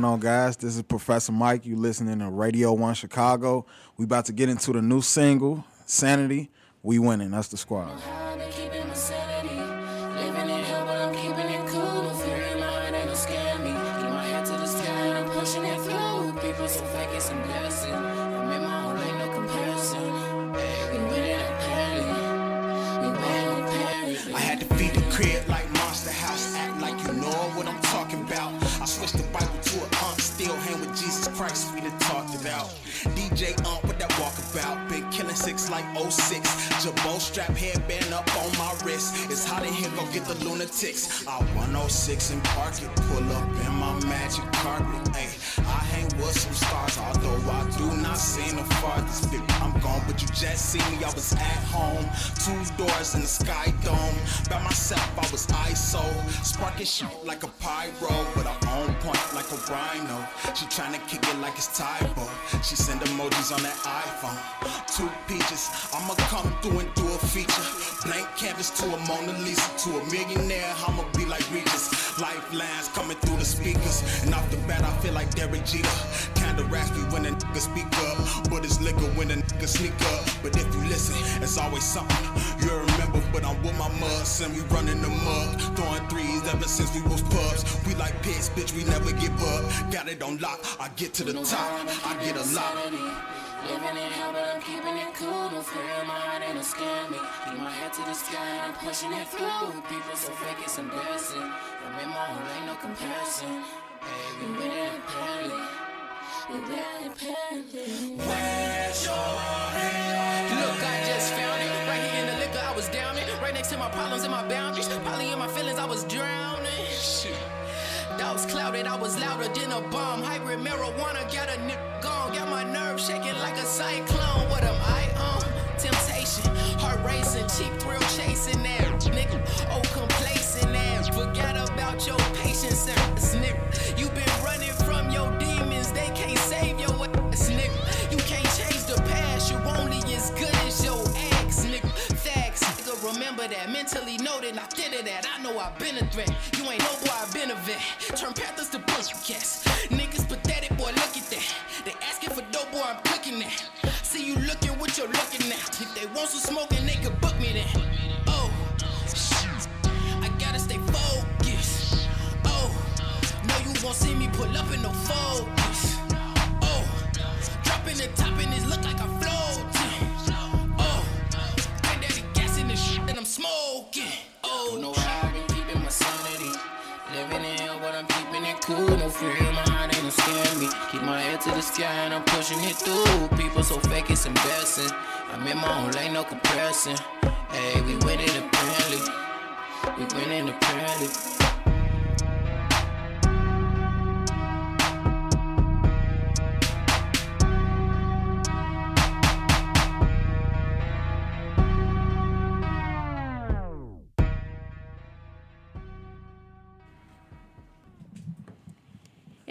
going on, guys? This is Professor Mike. You listening to Radio One Chicago. We about to get into the new single, Sanity. We winning. That's the squad. Jesus Christ, we done talked about. DJ Ump with that six like 06. Jabot strap headband up on my wrist. It's hot in here, go get the lunatics. I 106 and park it, pull up in my magic carpet. Ay, I hang with some stars, although I do not see the farthest. Bit, I'm gone, but you just see me. I was at home, two doors in the sky dome. By myself, I was ISO, sparking shit like a pyro, but I'm on point like a rhino. She tryna kick it like it's Tae Bo. She send emojis on that iPhone. Two peaches, I'ma come through and do a feature. Blank canvas to a Mona Lisa, to a millionaire. I'ma be like Regis. Lifelines coming through the speakers, and off the bat I feel like Derek Jeter. Kinda raspy when a nigga speak up, but it's liquor when a nigga sneak up. But if you listen, it's always something you remember. But I'm with my mugs and we running the mug, throwing threes ever since we was pubs. We like pigs, bitch, we never give up. Got it on lock, I get to the top, I get a lot. Living in hell, but I'm keeping it cool. No fear my heart, ain't no scare me. Keep my head to the sky, and I'm pushing it through. People so fake, it's embarrassing. I'm in my own, ain't no comparison. Hey, we winning apparently. We winning apparently. Where's your head? Look, I just found it. Right here in the liquor, I was down it. Right next to my problems and my boundaries. Probably in my feelings, I was drowning. Shit. Clouded, I was louder than a bomb. Hybrid marijuana got a nigga gone. Got my nerves shaking like a cyclone. What am I on? Temptation, heart racing, cheap thrill chasing that nigga. Oh, complacent and forget about your patience, ass I been a threat. You ain't no boy, I've been a vet. Turn Panthers to to the sky and I'm pushing it through. People so fake, it's embarrassing. I'm in my own lane, no comparison. Hey, we winning apparently. We winning apparently.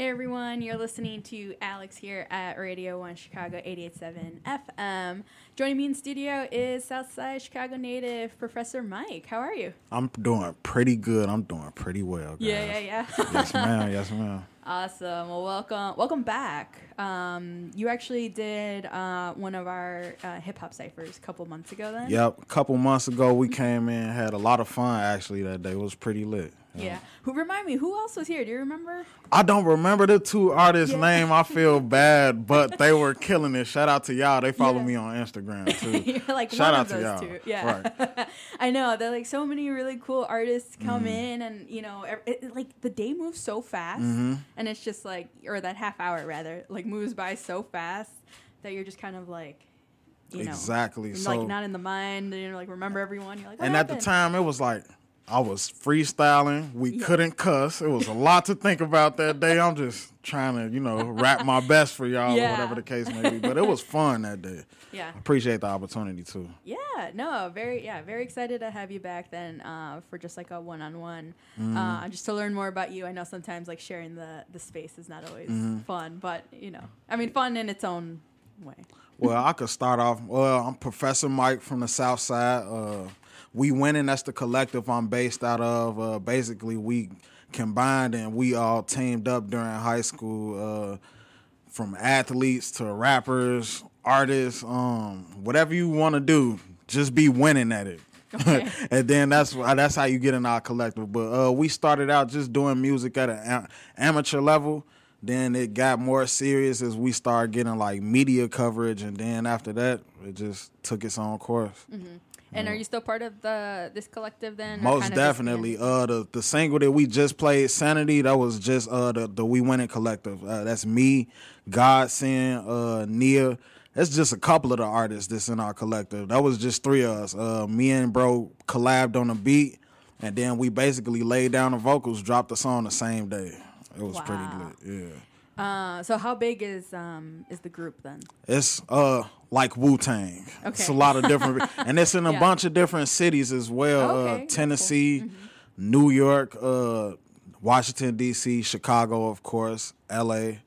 Hey everyone, you're listening to Alex here at Radio 1 Chicago 887 FM. Joining me in studio is Southside Chicago native Professor Mike. How are you? I'm doing pretty good. I'm doing pretty well, guys. Yeah, yeah, yeah. yes, ma'am. Yes, ma'am. Awesome. Well, welcome, welcome back. Um, you actually did uh, one of our uh, hip hop ciphers a couple months ago. Then. Yep, a couple months ago we came in, had a lot of fun. Actually, that day it was pretty lit. Yeah. Who remind me? Who else was here? Do you remember? I don't remember the two artists' yeah. name. I feel bad, but they were killing it. Shout out to y'all. They follow yeah. me on Instagram too. You're like Shout one out of those to y'all. two. Yeah. Right. I know. They're like so many really cool artists come in, and you know, it, it, like the day moves so fast, Mm-hmm. and it's just like, or that half hour rather, like moves by so fast that you're just kind of like. You know, Exactly. So- like not in the mind, and you're like remember everyone. You're like, and at the time, it was like I was freestyling. We Yeah. couldn't cuss. It was a lot to think about that day. I'm just trying to, you know, rap my best for y'all Yeah. or whatever the case may be. But it was fun that day. yeah, Appreciate the opportunity too. Yeah, no, very yeah, very excited to have you back then uh, for just like a one on one, just to learn more about you. I know sometimes like sharing the the space is not always Mm-hmm. fun, but you know, I mean, fun in its own way. Well, I could start off. Well, I'm Professor Mike from the South Side. Uh, we winning. That's the collective I'm based out of. Uh, basically, we combined and we all teamed up during high school. Uh, from athletes to rappers, artists, um, whatever you want to do, just be winning at it. Okay. and then that's that's how you get in our collective. But uh, we started out just doing music at an amateur level. Then it got more serious as we started getting like media coverage, and then after that, it just took its own course. And are you still part of the this collective then? Most definitely. Uh, the the single that we just played, "Sanity," that was just uh the the We Winning Collective. Uh, that's me, Godsend, uh, Nia. That's just a couple of the artists that's in our collective. That was just three of us. Uh, me and bro collabed on the beat, and then we basically laid down the vocals, dropped the song the same day. It was pretty good. Yeah. Uh, so how big is um is the group then? It's uh like Wu Tang. Okay. It's a lot of different, and it's in a Yeah. bunch of different cities as well. Okay, uh, that's cool. Tennessee, New York, uh, Washington D.C., Chicago, of course, L.A.,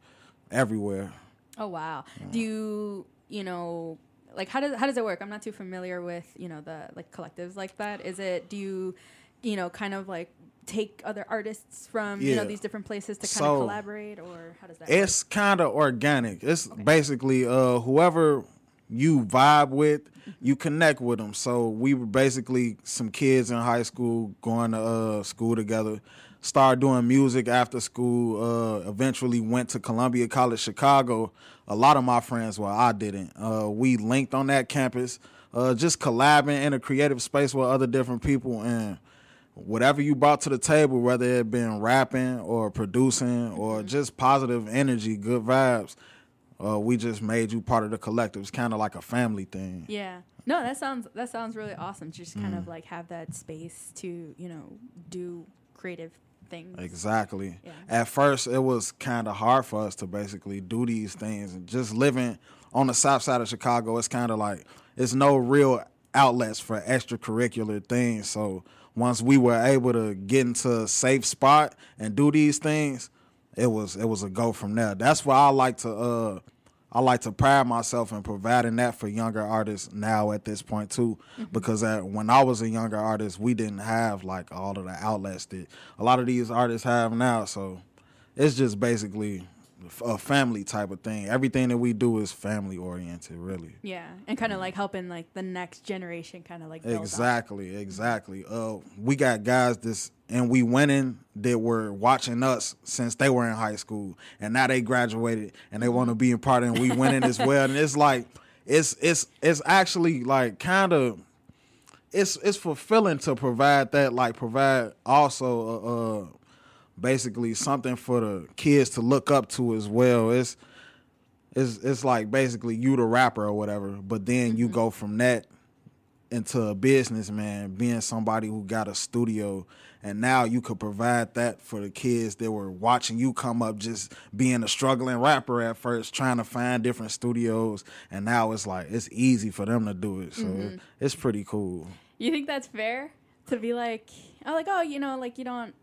everywhere. Oh wow. Do you you know like how does how does it work? I'm not too familiar with you know the like collectives like that. Is it do you you know kind of like take other artists from you know these different places to kind So, of collaborate or how does that? It's kind of organic. It's basically uh, whoever you vibe with, you connect with them. So we were basically some kids in high school going to uh, school together. Started doing music after school. Uh, eventually went to Columbia College Chicago. A lot of my friends, well, I didn't. Uh, we linked on that campus, uh, just collabing in a creative space with other different people and whatever you brought to the table, whether it been rapping or producing or just positive energy, good vibes, uh, we just made you part of the collective. It's kind of like a family thing. Yeah. No, that sounds that sounds really awesome. To just kind Mm. of like have that space to you know do creative things. Exactly. Yeah. At first, it was kind of hard for us to basically do these things. And just living on the south side of Chicago, it's kind of like it's no real outlets for extracurricular things. So once we were able to get into a safe spot and do these things, it was it was a go from there. That's why I like to uh I like to pride myself in providing that for younger artists now at this point too, because uh, when I was a younger artist, we didn't have like all of the outlets that a lot of these artists have now. So it's just basically a family type of thing. Everything that we do is family oriented, really. Yeah, and kind of like helping like the next generation kind of like build on. Exactly, exactly. Uh, we got guys this, and we winning that were watching us since they were in high school, and now they graduated and they want to be a part, of and we winning as well. And it's like, it's it's it's actually like kind of, it's it's fulfilling to provide that, like provide also uh basically something for the kids to look up to as well. It's it's it's like basically you the rapper or whatever, but then you go from that into a businessman, being somebody who got a studio, and now you could provide that for the kids that were watching you come up, just being a struggling rapper at first, trying to find different studios, and now it's like it's easy for them to do it. So Mm-hmm. it's pretty cool. You think that's fair to be like, oh, like oh, you know, like you don't,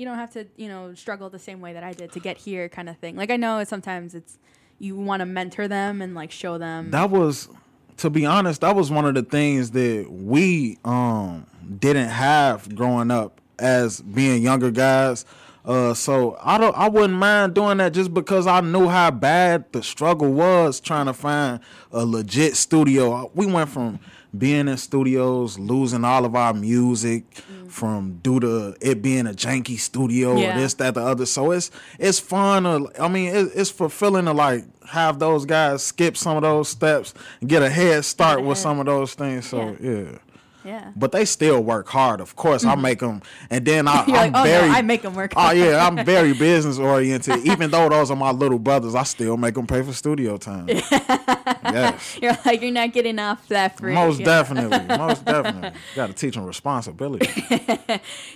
you don't have to, you know, struggle the same way that I did to get here, kind of thing. Like I know sometimes it's you want to mentor them and like show them. That was, to be honest, that was one of the things that we um didn't have growing up as being younger guys. Uh, so I don't, I wouldn't mind doing that just because I knew how bad the struggle was trying to find a legit studio. We went from being in studios, losing all of our music, from due to it being a janky studio Yeah. or this, that, the other. So it's it's fun. To, I mean, it, it's fulfilling to like have those guys skip some of those steps and get a head start with some of those things. So yeah. Yeah. But they still work hard. Of course, I make them, and then I, I'm like, oh very. no, I make them work. Oh yeah, I'm very business oriented. Even though those are my little brothers, I still make them pay for studio time. yes, You're like you're not getting off that free. most definitely, most definitely. Got to teach them responsibility.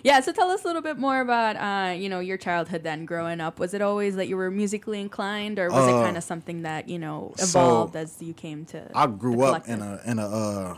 Yeah, so tell us a little bit more about uh, you know your childhood then growing up. Was it always that you were musically inclined, or was it Uh, kind of something that you know so, evolved as you came to? I grew up in a in a uh,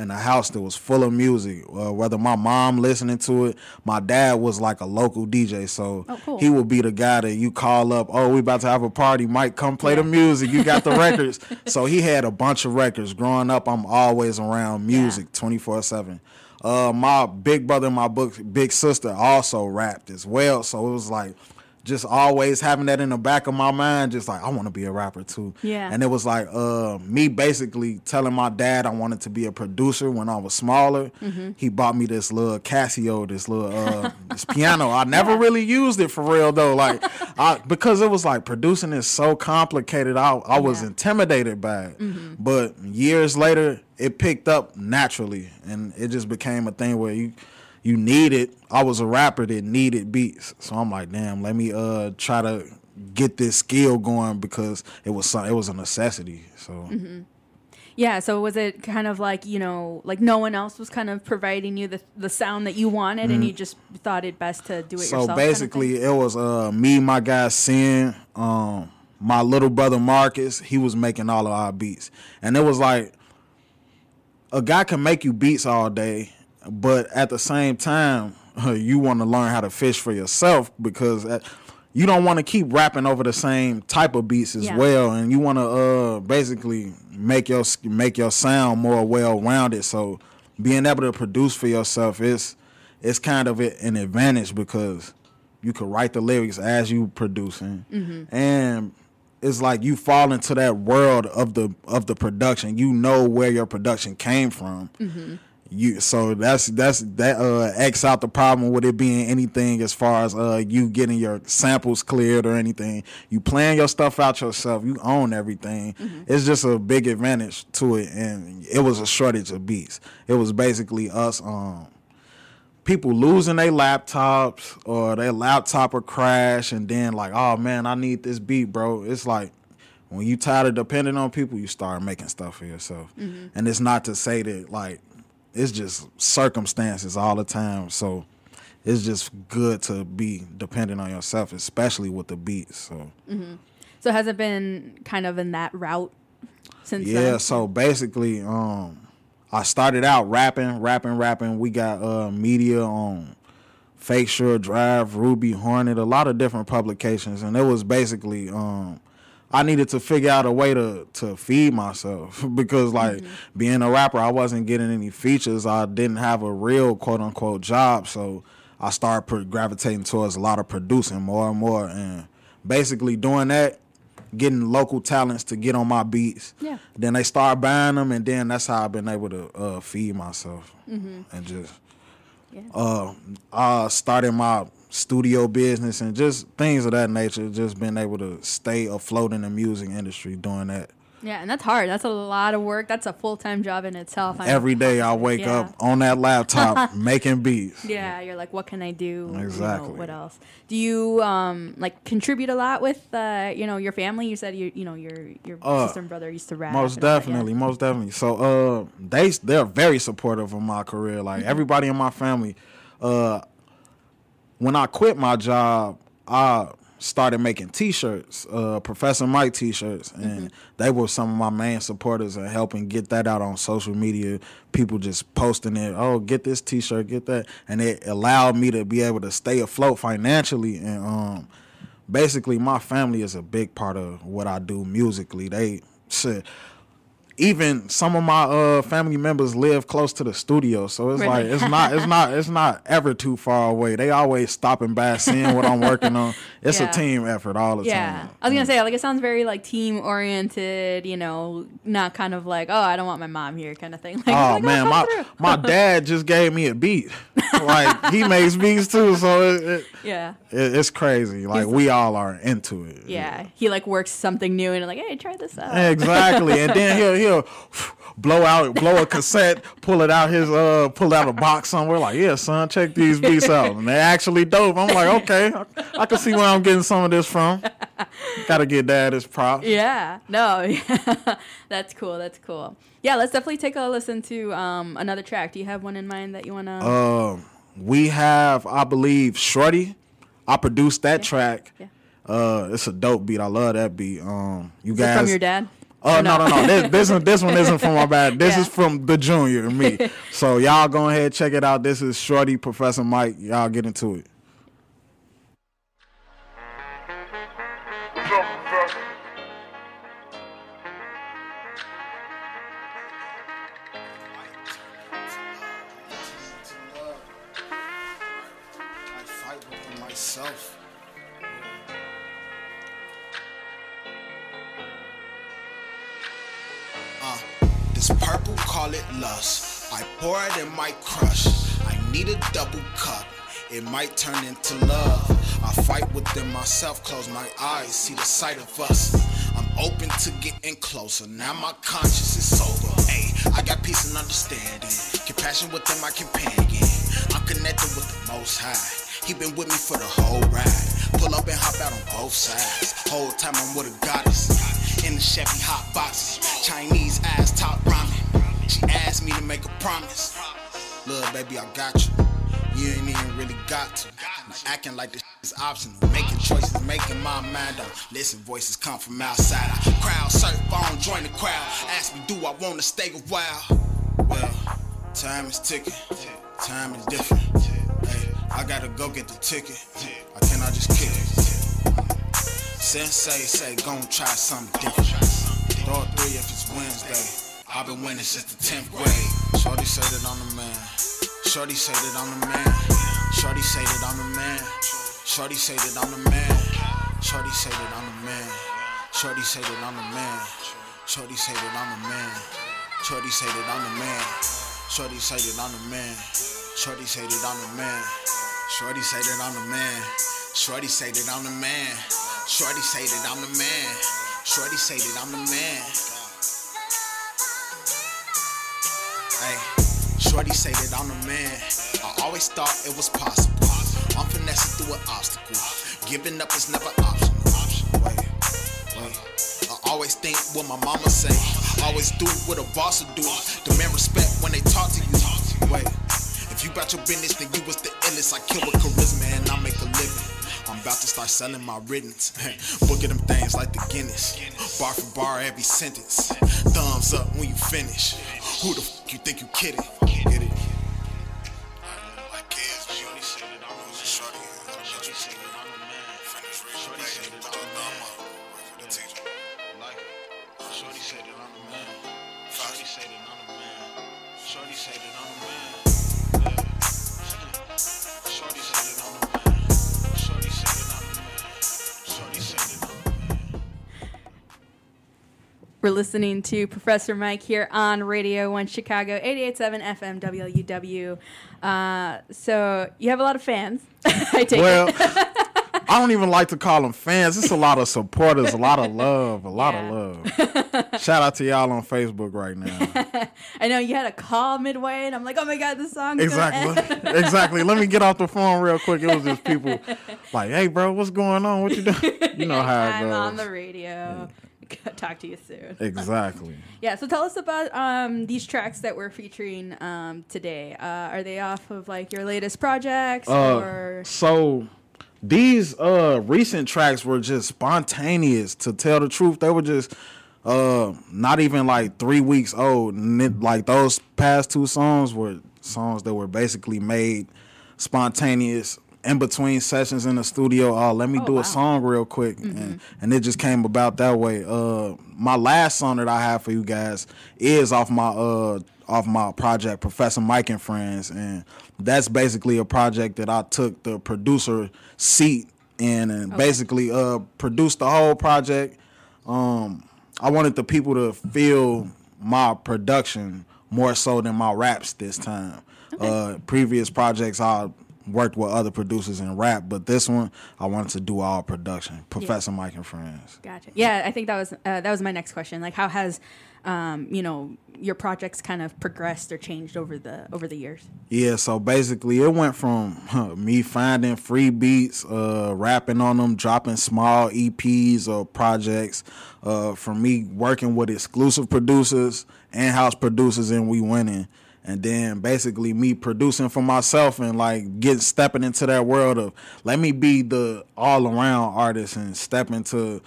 in a house that was full of music. Uh, whether my mom listening to it, my dad was like a local DJ, so Oh, cool. he would be the guy that you call up. Oh, we about to have a party. Mike, come play the music. You got the records. So he had a bunch of records. Growing up, I'm always around music, twenty four seven. Uh, my big brother and my book, big sister also rapped as well. So it was like just always having that in the back of my mind, just like I want to be a rapper too. Yeah. And it was like uh, me basically telling my dad I wanted to be a producer when I was smaller. Mm-hmm. He bought me this little Casio, this little uh, this piano. I never really used it for real though, like I, because it was like producing is so complicated. I I was Yeah. Mm-hmm. intimidated by it. But years later, it picked up naturally, and it just became a thing where you you needed. I was a rapper that needed beats, so I'm like, damn, let me uh try to get this skill going because it was some, it was a necessity. So Mm-hmm. Yeah, so was it kind of like, you know, like no one else was kind of providing you the, the sound that you wanted and you just thought it best to do it Mm-hmm. so yourself? kind of basically, it was uh me, my guy Sin, um, my little brother Marcus. He was making all of our beats, and it was like a guy can make you beats all day, but at the same time, you want to learn how to fish for yourself because uh, you don't want to keep rapping over the same type of beats as Yeah. well, and you want to uh basically make your make your sound more well rounded. So being able to produce for yourself is it's kind of an advantage because you can write the lyrics as you producing, and it's like you fall into that world of the of the production. You know where your production came from. You so that's that's that uh X out the problem with it being anything as far as uh you getting your samples cleared or anything. You plan your stuff out yourself. You own everything. It's just a big advantage to it, and it was a shortage of beats. It was basically us um people losing their laptops or their laptop or crash and then like oh man i need this beat bro it's like when you tired of depending on people you start making stuff for yourself and it's not to say that like it's just circumstances all the time so it's just good to be dependent on yourself especially with the beats so So has it been kind of in that route since yeah, then? so basically, um, I started out rapping, rapping, rapping. We got uh media on Fake Shore Drive, Ruby Hornet, a lot of different publications, and it was basically um I needed to figure out a way to to feed myself because like being a rapper, I wasn't getting any features. I didn't have a real quote unquote job, so I started pro- gravitating towards a lot of producing more and more, and basically doing that, getting local talents to get on my beats. Yeah. Then they start buying them, and then that's how I've been able to uh, feed myself Mm-hmm. and just Yeah. uh, uh, started my studio business and just things of that nature. Just being able to stay afloat in the music industry doing that. Yeah, and that's hard. That's a lot of work. That's a full time job in itself. I. Every day I wake Yeah. up on that laptop making beats. Yeah, you're like, what can I do? You know, Exactly. what else? Do you um like contribute a lot with uh you know your family? You said you you know your your Uh, sister and brother used to rap. Most that, yeah. definitely, most definitely. So uh they they're very supportive of my career. Like Mm-hmm. everybody in my family, uh when I quit my job, I started making t-shirts, uh Professor Mike t-shirts and Mm-hmm. they were some of my main supporters and helping get that out on social media. People just posting it, "Oh, get this t-shirt, get that." And it allowed me to be able to stay afloat financially and um basically my family is a big part of what I do musically. They shit. Even some of my uh family members live close to the studio, so it's Really? like it's not it's not it's not ever too far away. They always stopping by, seeing what I'm working on. It's Yeah. a team effort all the Yeah, time. I was gonna say like it sounds very like team oriented. You know, not kind of like oh I don't want my mom here kind of thing. Like, Oh like, man, my through. my dad just gave me a beat. like he makes beats too, so it, it, yeah. it it's crazy. Like we all are into it. Yeah, he like works something new and like, hey, try this out. Exactly, and then he'll he'll blow out blow a cassette, pull it out his uh pull out a box somewhere. Like, yeah, son, check these beats out, and they're actually dope. I'm like, okay, I, I can see where I'm getting some of this from. Got to get dad his props. Yeah, no, yeah. that's cool. That's cool. Yeah, let's definitely take a listen to um, another track. Do you have one in mind that you wanna? Um, we have, I believe, Shorty. I produced that track. Yeah. Uh, it's a dope beat. I love that beat. Um, you Is it guys from your dad? Oh Or no no no! This this one this one isn't from my bad. This Yeah. is from the junior me. so y'all go ahead check it out. This is Shorty Professor Mike. Y'all get into it. Call it lust. I pour it in my crush. I need a double cup. It might turn into love. I fight within myself, close my eyes, see the sight of us. I'm open to getting closer. Now my conscience is sober. Hey, I got peace and understanding. Compassion within my companion. I'm connected with the most high. He been with me for the whole ride. Pull up and hop out on both sides. Whole time I'm with a goddess. In the Chevy hot boxes. Chinese ass top. She asked me to make a promise. Little baby, I got you. You ain't even really got to. I'm acting like this is optional. Making choices, making my mind up. Listen, voices come from outside. I crowd surf I don't join the crowd. Ask me, do I wanna stay a while? Well, time is ticking. Time is different. Hey, I gotta go get the ticket. I cannot just kick it. Sensei say, gon' try something different. Throw three if it's Wednesday. I've been winning since the 10th grade. Shorty said that I'm the man. Shorty say that I'm the man. Shorty say that I'm the man. Shorty say that I'm the man. Shorty say that I'm the man. Shorty say that I'm the man. Shorty say that I'm the man. Shorty say that I'm the man. Shorty say that I'm the man. Shorty say that I'm the man. Shorty say that I'm the man. Shorty say that I'm the man. Shorty say that I'm the man. Shorty say that I'm the man. Shorty say that I'm the man. I always thought it was possible. I'm finessing through an obstacle. Giving up is never optional. Wait, wait. I always think what my mama say. Always do what a boss would do. Demand respect when they talk to you. Wait, if you about your business, then you was the illest. I kill with charisma and I make a living. I'm about to start selling my riddance. Booking them things like the Guinness. Bar for bar, every sentence. Thumbs up when you finish. Who the f you think you kidding? Shorty said that I'm the man. Shorty said that I'm the man. Shorty said that I'm the man. Shorty said that I'm the man. Shorty said that I'm the man. Shorty said that I'm the man. We're listening to Professor Mike here on Radio 1 Chicago, 88.7 FM WLUW. Uh, so you have a lot of fans, I take Well, it. I don't even like to call them fans. It's a lot of supporters, a lot of love, a lot Yeah. of love. Shout out to y'all on Facebook right now. I know you had a call midway, and I'm like, oh my God, this song. Exactly. exactly. Let me get off the phone real quick. It was just people like, hey, bro, what's going on? What you doing? You know how it I'm goes. on the radio. Talk to you soon. Exactly. Yeah, so tell us about um, these tracks that we're featuring um, today. Uh, are they off of like your latest projects Uh, or? so these uh recent tracks were just spontaneous to tell the truth they were just uh not even like three weeks old like those past two songs were songs that were basically made spontaneous in between sessions in the studio. Uh let me Oh, do wow. a song real quick and, and it just came about that way. Uh my last song that i have for you guys is off my uh off my project professor mike and friends and that's basically a project that i took the producer seat in and basically uh produced the whole project. Um i wanted the people to feel my production more so than my raps this time. Uh previous projects i worked with other producers in rap but this one i wanted to do all production professor mike and friends Gotcha. Yeah, I think that was uh, that was my next question. Like, how has um, you know your projects kind of progressed or changed over the over the years? Yeah, so basically it went from huh, me finding free beats, uh, rapping on them, dropping small EPs or projects, uh, from me working with exclusive producers, in-house producers, and we winning. And then basically me producing for myself and like getting stepping into that world of let me be the all around artist and step into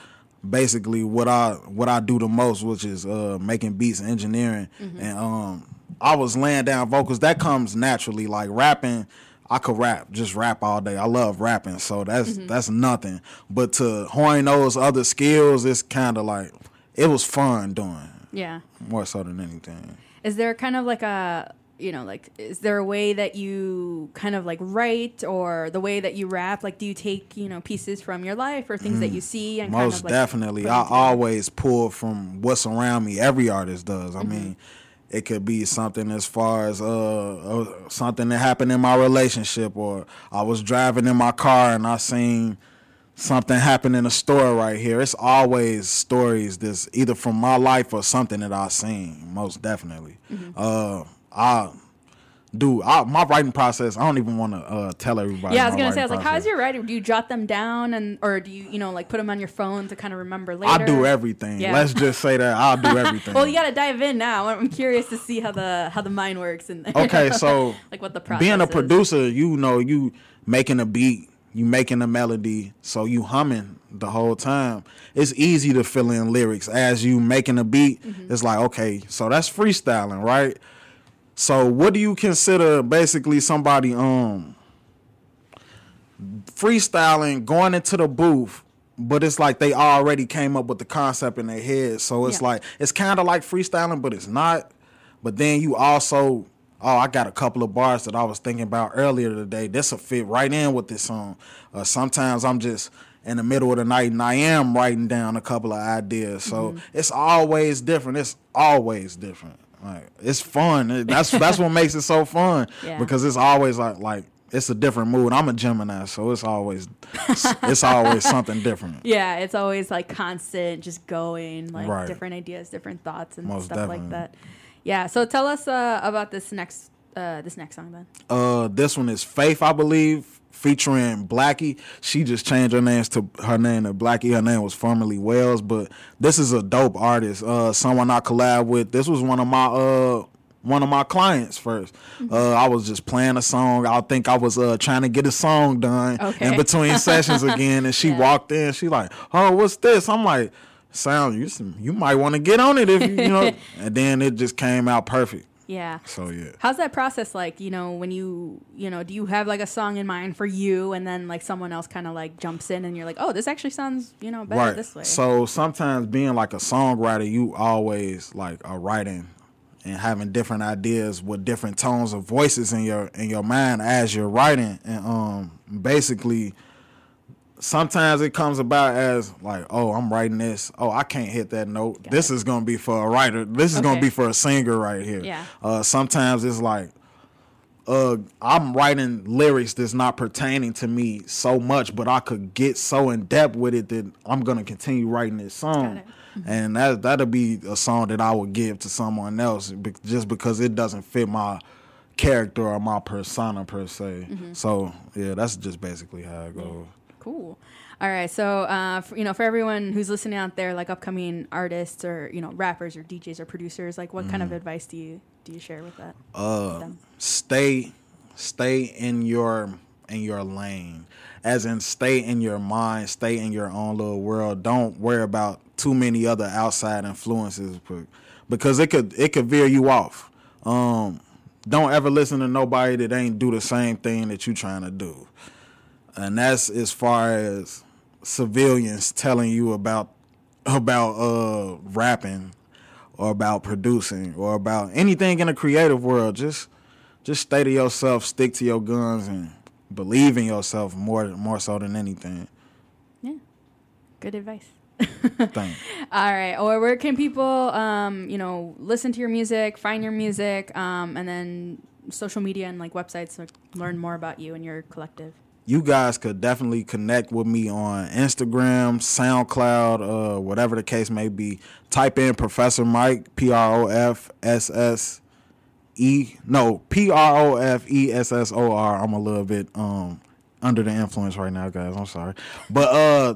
basically what I what I do the most, which is uh, making beats, and engineering, and um, I was laying down vocals. That comes naturally, like rapping. I could rap, just rap all day. I love rapping, so that's that's nothing. But to hone those other skills, it's kind of like it was fun doing Yeah. more so than anything. Is there kind of like a you know, like, is there a way that you kind of like write or the way that you rap? Like, do you take, you know, pieces from your life or things that you see and kind Mm. Most of like definitely. I always pull from what's around me. Every artist does. Mm-hmm. I mean, it could be something as far as uh, uh something that happened in my relationship, or I was driving in my car and I seen something happen in a store right here. It's always stories that's either from my life or something that I've seen. Most definitely. Mm-hmm. Uh, I do I, my writing process. I don't even want to uh, tell everybody. Yeah, I was gonna say, I was like, how's your writing? Do you jot them down and or do you, you know, like put them on your phone to kind of remember later? I do everything. Yeah. Let's just say that I'll do everything. Well, you gotta dive in now. I'm curious to see how the how the mind works and okay, so like what the process being a is. producer, you know, you making a beat, you making a melody, so you humming the whole time. It's easy to fill in lyrics as you making a beat. Mm-hmm. It's like, okay, so that's freestyling, right? So what do you consider basically somebody um freestyling going into the booth but it's like they already came up with the concept in their head so it's Yeah. like it's kind of like freestyling but it's not but then you also oh i got a couple of bars that i was thinking about earlier today. This will fit right in with this song. Uh, sometimes i'm just in the middle of the night and i am writing down a couple of ideas. So Mm-hmm. it's always different. It's always different. Like it's fun. That's that's what makes it so fun Yeah. because it's always like like it's a different mood. I'm a gemini so it's always it's, always something different. Yeah, it's always like constant, just going, like Right. different ideas, different thoughts, and Most stuff like that. Yeah. So tell us uh, about this next uh, this next song then. Uh, this one is Faith, I believe, featuring Blackie. She just changed her names to her name to Blackie. Her name was formerly Wells, but this is a dope artist. Uh, someone I collab with. This was one of my uh one of my clients 1st Mm-hmm. Uh, I was just playing a song. I think I was uh trying to get a song done Okay. in between sessions again, and she Yeah. walked in. She like, "Oh, what's this?" I'm like. Sound you some, you might want to get on it if you, you know and then it just came out perfect Yeah. so yeah How's that process like? You know, when you you know, do you have like a song in mind for you, and then like someone else kind of like jumps in, and you're like, oh, this actually sounds you know better this way. So sometimes being like a songwriter, you always like are writing and having different ideas with different tones of voices in your in your mind as you're writing. And um basically sometimes it comes about as like, oh, I'm writing this. Oh, I can't hit that note. this is gonna be for a writer. This is gonna be for a singer right here. Yeah. Uh sometimes it's like uh I'm writing lyrics that's not pertaining to me so much, but I could get so in depth with it that I'm gonna continue writing this song. it. And that that'll be a song that I would give to someone else just because it doesn't fit my character or my persona per se. So yeah, that's just basically how it goes. Cool. All right. So, uh, for, you know, for everyone who's listening out there, like upcoming artists or you know rappers or DJs or producers, like what kind of advice do you do you share with that? Uh, them? stay stay in your in your lane as in stay in your mind stay in your own little world don't worry about too many other outside influences be- because it could it could veer you off um don't ever listen to nobody that ain't do the same thing that you trying to do and that's as far as civilians telling you about about uh rapping or about producing or about anything in the creative world just just stay to yourself stick to your guns and believe in yourself more more so than anything Yeah. Good advice. Thank. All right. Or where can people, um, you know, listen to your music, find your music, um, and then social media and like websites to learn more about you and your collective? You guys could definitely connect with me on Instagram, SoundCloud, uh, whatever the case may be. Type in Professor Mike, P R O F S S E, no, P R O F E S S O R. I'm a little bit um under the influence right now, guys. I'm sorry, but uh,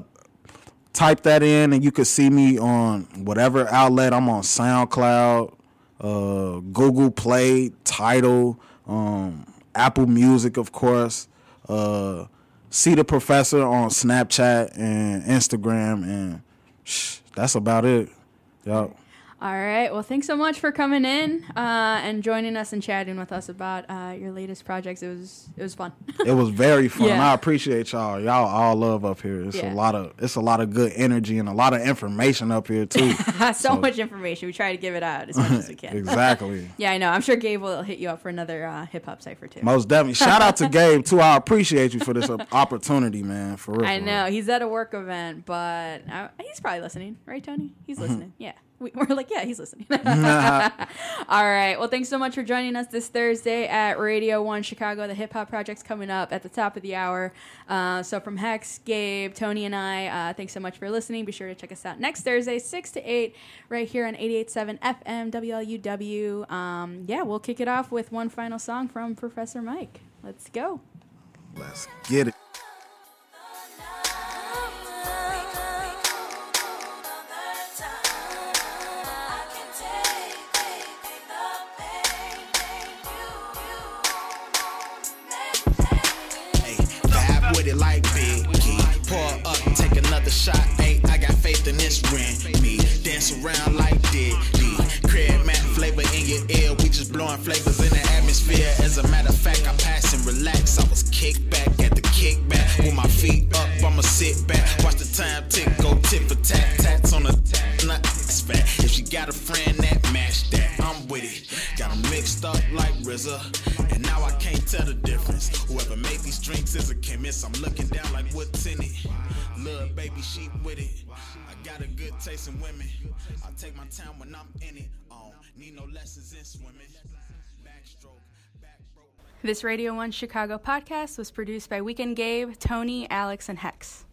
type that in and you can see me on whatever outlet. I'm on SoundCloud, uh, Google Play, Tidal, um, Apple Music, of course. Uh, see the professor on Snapchat and Instagram, and shh, that's about it. Yup. All right. Well, thanks so much for coming in uh, and joining us and chatting with us about uh, your latest projects. It was it was fun. it was very fun. Yeah. I appreciate y'all. Y'all all love up here. It's Yeah. a lot of it's a lot of good energy and a lot of information up here too. so, So- much information. We try to give it out as much as we can. exactly. Yeah, I know. I'm sure Gabe will hit you up for another uh, hip hop cipher too. Most definitely. Shout out to Gabe too. I appreciate you for this opportunity, man. For real. I for know real. he's at a work event, but uh, he's probably listening, right, Tony? He's listening. Yeah, we, we're like, yeah, he's listening. All right. Well, thanks so much for joining us this Thursday at Radio One Chicago. The Hip Hop Project's coming up at the top of the hour. Uh, so from Hex, Gabe, Tony, and I, uh, thanks so much for listening. Be sure to check us out next Thursday, six to eight, right here on 88.7 FM WLUW. Um, yeah, we'll kick it off with one final song from Professor Mike. Let's go. Let's get it. Like Biggie. Pour up, take another shot. Hey, I got faith in this ring. Me dance around like Diddy. Crab matte flavor in your ear. We just blowing flavors in the atmosphere. As a matter of fact, I pass and relax. I was kicked back at the kickback. With my feet up, I'ma sit back. Watch the time tick, go tit for tat. Tats on the. It's fat. If she got a friend that match that, I'm with it. Got Got 'em mixed up like RZA. And now I can't tell the difference. Chemist. I'm looking down like what's in it. Little baby, she with it. I got a good taste in women. I take my time when I'm in it. Oh, need no lessons in swimming. Backstroke, back. This Radio 1 Chicago podcast was produced by Weekend Gabe, Tony, Alex, and Hex.